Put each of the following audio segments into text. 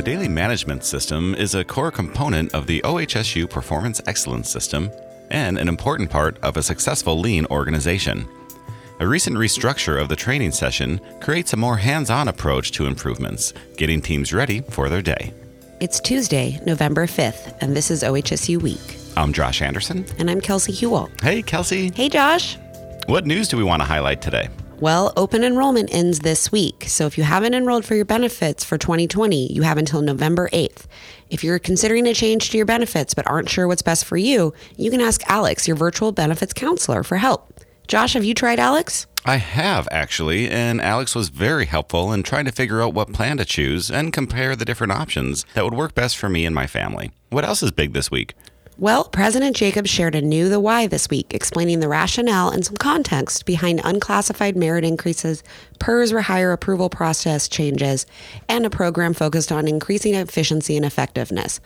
The Daily Management System is a core component of the OHSU Performance Excellence System and an important part of a successful lean organization. A recent restructure of the training session creates a more hands on approach to improvements, getting teams ready for their day. It's Tuesday, November 5th, and this is OHSU Week. I'm Josh Anderson. And I'm Kelsey Hewell. Hey, Kelsey. Hey, Josh. What news do we want to highlight today? Well, open enrollment ends this week. So if you haven't enrolled for your benefits for 2020, you have until November 8th. If you're considering a change to your benefits but aren't sure what's best for you, you can ask Alex, your virtual benefits counselor, for help. Josh, have you tried Alex? I have actually, and Alex was very helpful in trying to figure out what plan to choose and compare the different options that would work best for me and my family. What else is big this week? Well, President Jacobs shared a new The Why this week, explaining the rationale and some context behind unclassified merit increases, PERS rehire approval process changes, and a program focused on increasing efficiency and effectiveness.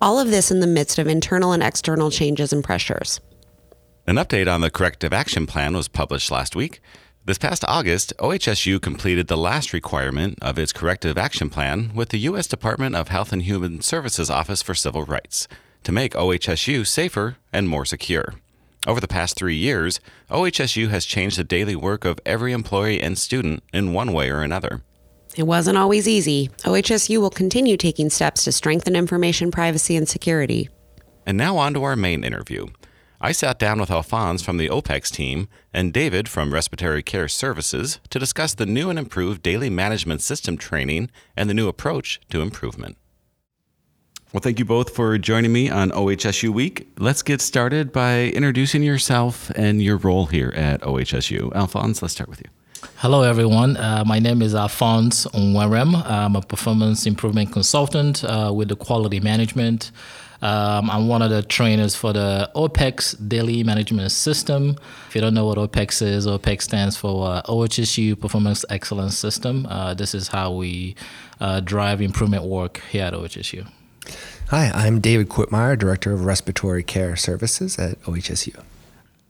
All of this in the midst of internal and external changes and pressures. An update on the corrective action plan was published last week. This past August, OHSU completed the last requirement of its corrective action plan with the U.S. Department of Health and Human Services Office for Civil Rights to make OHSU safer and more secure. Over the past three years, OHSU has changed the daily work of every employee and student in one way or another. It wasn't always easy. OHSU will continue taking steps to strengthen information privacy and security. And now on to our main interview. I sat down with Alphonse from the OPEX team and David from Respiratory Care Services to discuss the new and improved daily management system training and the new approach to improvement. Well, thank you both for joining me on OHSU Week. Let's get started by introducing yourself and your role here at OHSU. Alphonse, let's start with you. Hello, everyone. Uh, my name is Alphonse Onwarem. I'm a performance improvement consultant uh, with the quality management. Um, I'm one of the trainers for the OPEX Daily Management System. If you don't know what OPEX is, OPEX stands for uh, OHSU Performance Excellence System. Uh, this is how we uh, drive improvement work here at OHSU. Hi, I'm David Quitmeyer, Director of Respiratory Care Services at OHSU.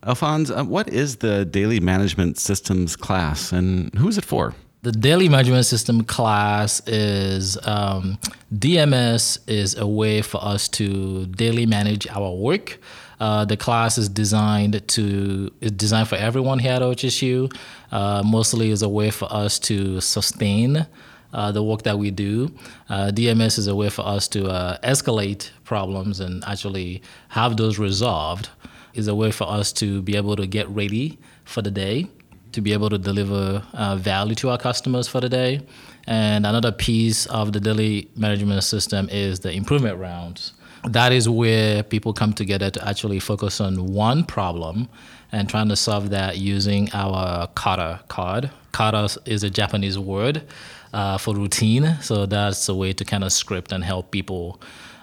Alphonse, uh, what is the Daily Management Systems class and who is it for? The Daily Management System class is um, DMS is a way for us to daily manage our work. Uh, the class is designed to is designed for everyone here at OHSU. Uh, mostly is a way for us to sustain uh, the work that we do. Uh, DMS is a way for us to uh, escalate problems and actually have those resolved. Is a way for us to be able to get ready for the day, to be able to deliver uh, value to our customers for the day. And another piece of the daily management system is the improvement rounds. That is where people come together to actually focus on one problem and trying to solve that using our kata card. Kata is a Japanese word uh, for routine. So that's a way to kind of script and help people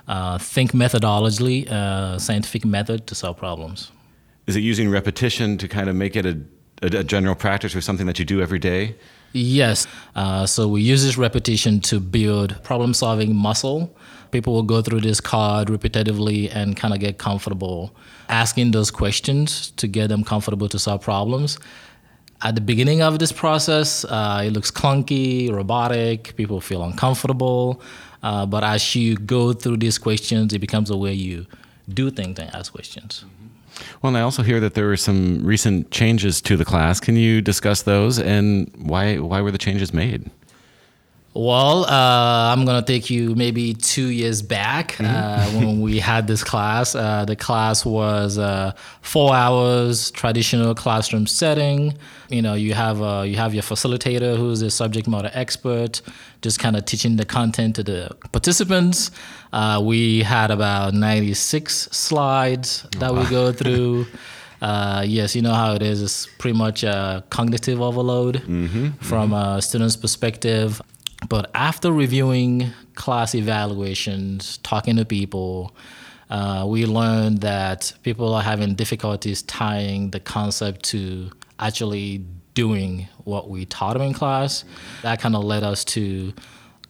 uh, think methodologically, uh, scientific method to solve problems. Is it using repetition to kind of make it a, a, a general practice or something that you do every day? Yes. Uh, so we use this repetition to build problem solving muscle. People will go through this card repetitively and kind of get comfortable asking those questions to get them comfortable to solve problems at the beginning of this process, uh, it looks clunky, robotic, people feel uncomfortable. Uh, but as you go through these questions, it becomes a way you do things and ask questions. Well, and I also hear that there were some recent changes to the class. Can you discuss those and why why were the changes made? Well, uh, I'm gonna take you maybe two years back uh, mm-hmm. when we had this class. Uh, the class was uh, four hours, traditional classroom setting. You know, you have uh, you have your facilitator who's a subject matter expert, just kind of teaching the content to the participants. Uh, we had about 96 slides that we go through. Uh, yes, you know how it is. It's pretty much a cognitive overload mm-hmm, from mm-hmm. a student's perspective. But after reviewing class evaluations, talking to people, uh, we learned that people are having difficulties tying the concept to actually doing what we taught them in class. That kind of led us to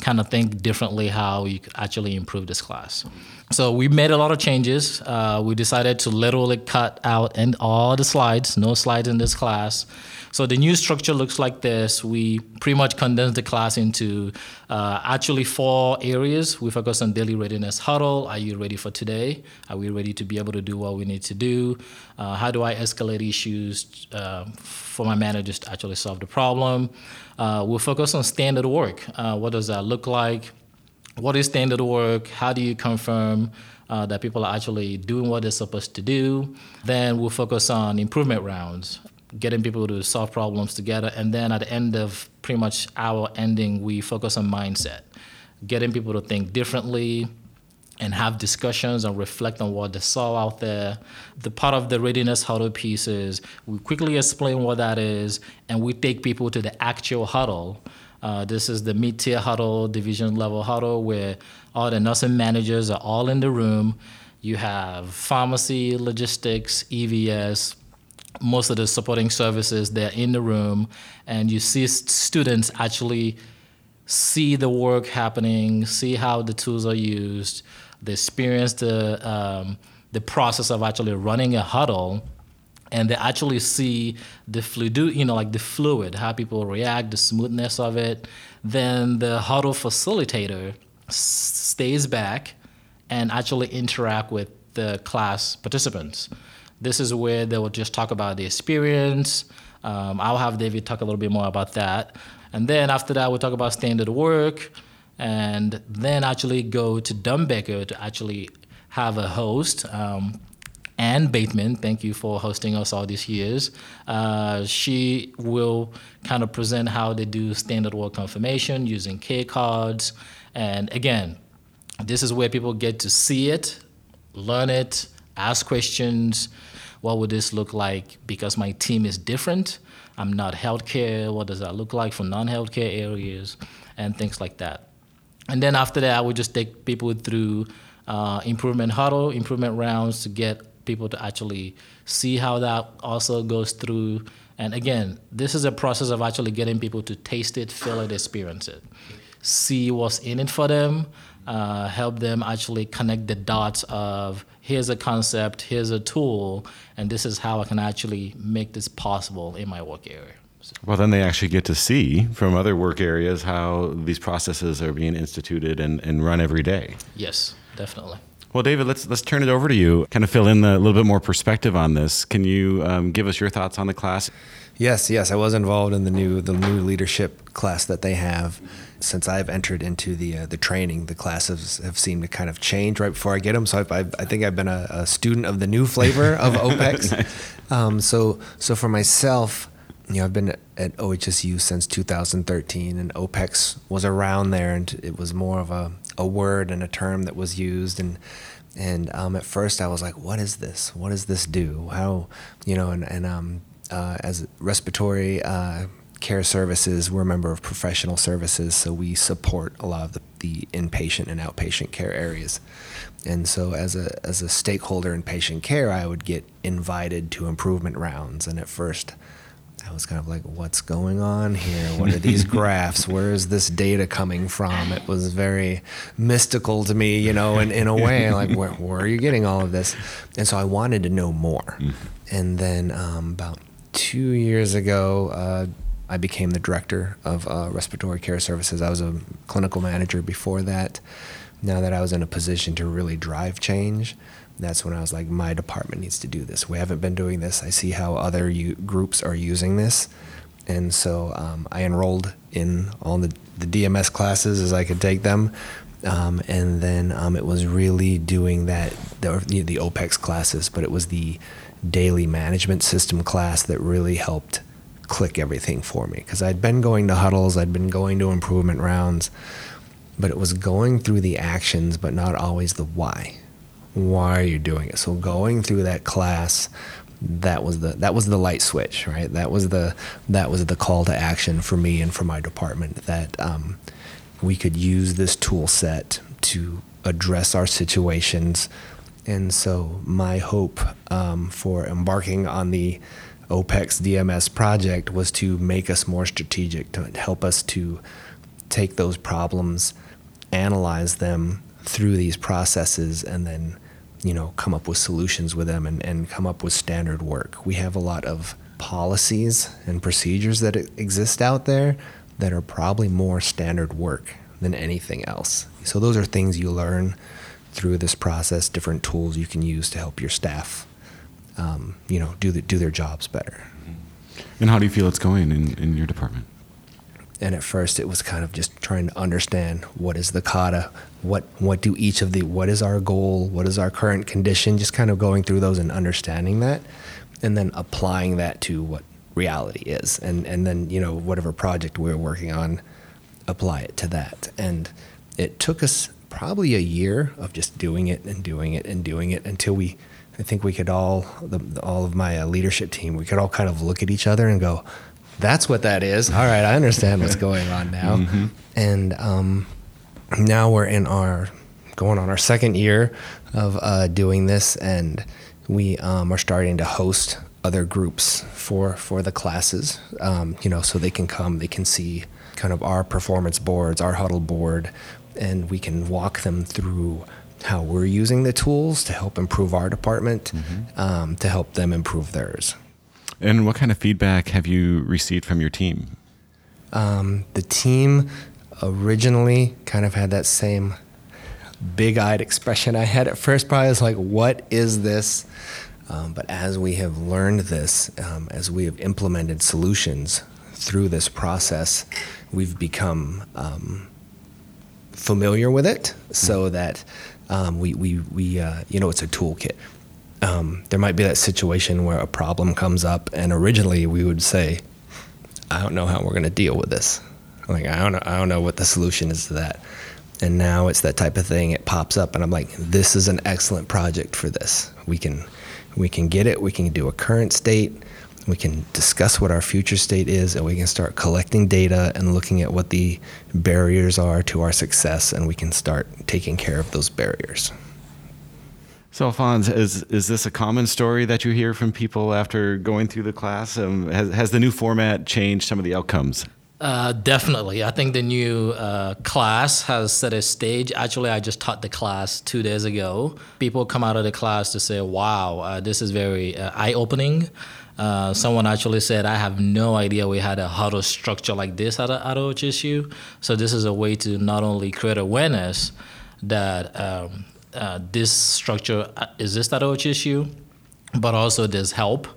kind of think differently how you could actually improve this class. So we made a lot of changes. Uh, we decided to literally cut out and all the slides, no slides in this class. So the new structure looks like this. We pretty much condensed the class into uh, actually four areas. We focus on daily readiness huddle. Are you ready for today? Are we ready to be able to do what we need to do? Uh, how do I escalate issues uh, for my managers to actually solve the problem? Uh, we'll focus on standard work. Uh, what does that look like? What is standard work? How do you confirm? Uh, that people are actually doing what they're supposed to do. Then we'll focus on improvement rounds getting people to solve problems together. And then at the end of pretty much our ending, we focus on mindset, getting people to think differently and have discussions and reflect on what they saw out there. The part of the readiness huddle piece is we quickly explain what that is and we take people to the actual huddle. Uh, this is the mid tier huddle, division level huddle, where all the nursing managers are all in the room. You have pharmacy, logistics, EVS, most of the supporting services they're in the room and you see students actually see the work happening see how the tools are used they experience the um, the process of actually running a huddle and they actually see the fluid you know like the fluid how people react the smoothness of it then the huddle facilitator s- stays back and actually interact with the class participants this is where they will just talk about the experience. Um, I'll have David talk a little bit more about that. And then after that, we'll talk about standard work and then actually go to Doernbecher to actually have a host. Um, Ann Bateman, thank you for hosting us all these years. Uh, she will kind of present how they do standard work confirmation using K cards. And again, this is where people get to see it, learn it, ask questions, what would this look like because my team is different? I'm not healthcare. What does that look like for non healthcare areas and things like that? And then after that, I would just take people through uh, improvement huddle, improvement rounds to get people to actually see how that also goes through. And again, this is a process of actually getting people to taste it, feel it, experience it, see what's in it for them, uh, help them actually connect the dots of here's a concept, here's a tool, and this is how I can actually make this possible in my work area. Well, then they actually get to see from other work areas how these processes are being instituted and, and run every day. Yes, definitely. Well, David, let's let's turn it over to you. Kind of fill in a little bit more perspective on this. Can you um, give us your thoughts on the class? Yes, yes, I was involved in the new the new leadership class that they have. Since I've entered into the uh, the training, the classes have seemed to kind of change right before I get them. So I've, I've, i think I've been a, a, student of the new flavor of OPEX. nice. um, so so for myself, you know, I've been at OHSU since 2013, and OPEX was around there, and it was more of a, a word and a term that was used, and and um, at first I was like, what is this? What does this do? How, you know, and and um, uh, as respiratory uh, care services, we're a member of professional services, so we support a lot of the, the inpatient and outpatient care areas. And so, as a as a stakeholder in patient care, I would get invited to improvement rounds. And at first, I was kind of like, "What's going on here? What are these graphs? Where is this data coming from?" It was very mystical to me, you know, in, in a way, like, where, where are you getting all of this? And so, I wanted to know more. Mm-hmm. And then, um, about two years ago, uh, I became the director of uh, respiratory care services. I was a clinical manager before that. Now that I was in a position to really drive change, that's when I was like, my department needs to do this. We haven't been doing this. I see how other u- groups are using this. And so um, I enrolled in all the, the DMS classes as I could take them. Um, and then um, it was really doing that, the, the OPEX classes, but it was the daily management system class that really helped click everything for me because I'd been going to huddles, I'd been going to improvement rounds, but it was going through the actions, but not always the why. Why are you doing it? So going through that class, that was the that was the light switch, right? That was the that was the call to action for me and for my department that um, we could use this tool set to address our situations. And so my hope um, for embarking on the OPEX DMS project was to make us more strategic, to help us to take those problems, analyze them through these processes, and then you know come up with solutions with them and, and come up with standard work. We have a lot of policies and procedures that exist out there that are probably more standard work than anything else. So those are things you learn through this process, different tools you can use to help your staff, um, you know, do the, do their jobs better. And how do you feel it's going in, in your department? And at first, it was kind of just trying to understand what is the kata, what what do each of the, what is our goal, what is our current condition, just kind of going through those and understanding that, and then applying that to what reality is, and and then you know whatever project we we're working on, apply it to that. And it took us probably a year of just doing it and doing it and doing it until we I think we could all, the, all of my uh, leadership team, we could all kind of look at each other and go, "That's what that is." All right, I understand what's going on now. Mm-hmm. And um, now we're in our going on our second year of uh, doing this, and we um, are starting to host other groups for for the classes. Um, you know, so they can come, they can see kind of our performance boards, our huddle board, and we can walk them through how we're using the tools to help improve our department, mm-hmm. um, to help them improve theirs. And what kind of feedback have you received from your team? Um, the team originally kind of had that same big eyed expression I had at first. Probably was like, what is this? Um, but as we have learned this, um, as we have implemented solutions through this process, we've become um, familiar with it so mm-hmm. that um, we, we, we uh, you know, it's a toolkit. Um, there might be that situation where a problem comes up, and originally we would say, I don't know how we're going to deal with this. Like, I don't know, I don't know what the solution is to that. And now it's that type of thing. It pops up, and I'm like, this is an excellent project for this. We can, we can get it. We can do a current state we can discuss what our future state is and we can start collecting data and looking at what the barriers are to our success and we can start taking care of those barriers. So, Alphonse, is is this a common story that you hear from people after going through the class? Um, has has the new format changed some of the outcomes? Uh, definitely. I think the new uh, class has set a stage. Actually, I just taught the class two days ago. People come out of the class to say, "Wow, uh, this is very uh, eye-opening." Uh, someone actually said, I have no idea we had a huddle structure like this at, at OHSU. So, this is a way to not only create awareness that um, uh, this structure exists at OHSU, but also there's help.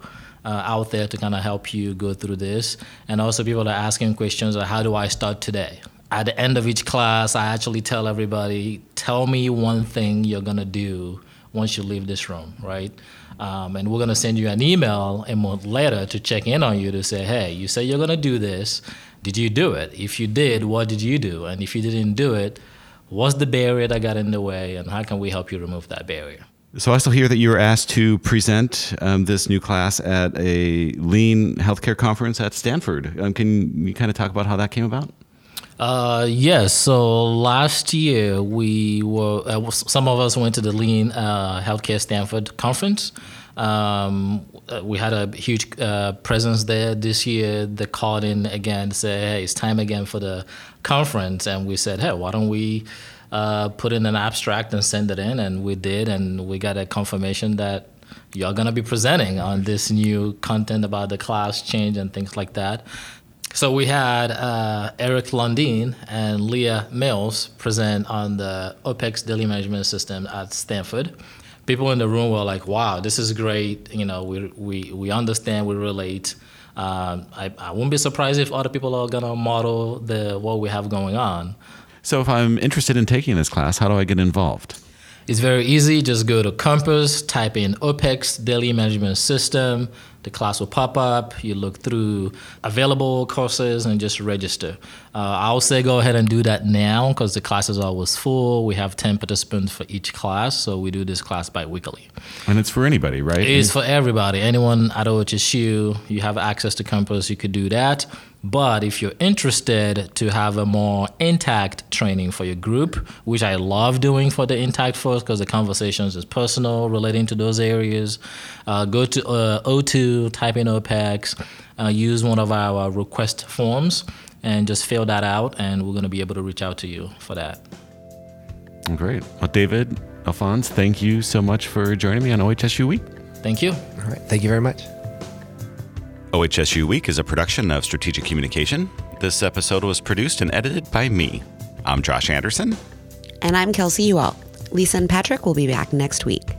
Uh, out there to kind of help you go through this. And also, people are asking questions like, How do I start today? At the end of each class, I actually tell everybody, Tell me one thing you're going to do once you leave this room, right? Um, and we're going to send you an email a month later to check in on you to say, hey, you say you're going to do this. Did you do it? If you did, what did you do? And if you didn't do it, what's the barrier that got in the way, and how can we help you remove that barrier? So I still hear that you were asked to present um, this new class at a lean healthcare conference at Stanford. Um, can you kind of talk about how that came about? Uh, yes. So last year we were uh, some of us went to the Lean uh, Healthcare Stanford conference. Um, uh, we had a huge uh, presence there this year. They called in again to say, "Hey, it's time again for the conference," and we said, "Hey, why don't we?" Uh, put in an abstract and send it in, and we did, and we got a confirmation that you're going to be presenting on this new content about the class change and things like that. So we had uh, Eric Lundin and Leah Mills present on the OPEX daily management system at Stanford. People in the room were like, "Wow, this is great! You know, we we we understand, we relate." Um, I, I wouldn't be surprised if other people are gonna model the what we have going on. So, if I'm interested in taking this class, how do I get involved? It's very easy. Just go to Compass, type in OPEX Daily Management System. The class will pop up. You look through available courses and just register. Uh, I'll say go ahead and do that now because the class is always full. We have 10 participants for each class, so we do this class bi weekly. And it's for anybody, right? It is for everybody. Anyone at OHSU, you have access to Compass, you could do that. But if you're interested to have a more intact training for your group, which I love doing for the intact folks because the conversations is personal relating to those areas, uh, go to uh, O2, type in OPEX, uh, use one of our request forms, and just fill that out, and we're going to be able to reach out to you for that. Great. Well, David, Alphonse, thank you so much for joining me on OHSU Week. Thank you. All right. Thank you very much. OHSU Week is a production of Strategic Communication. This episode was produced and edited by me. I'm Josh Anderson. And I'm Kelsey Ewell. Lisa and Patrick will be back next week.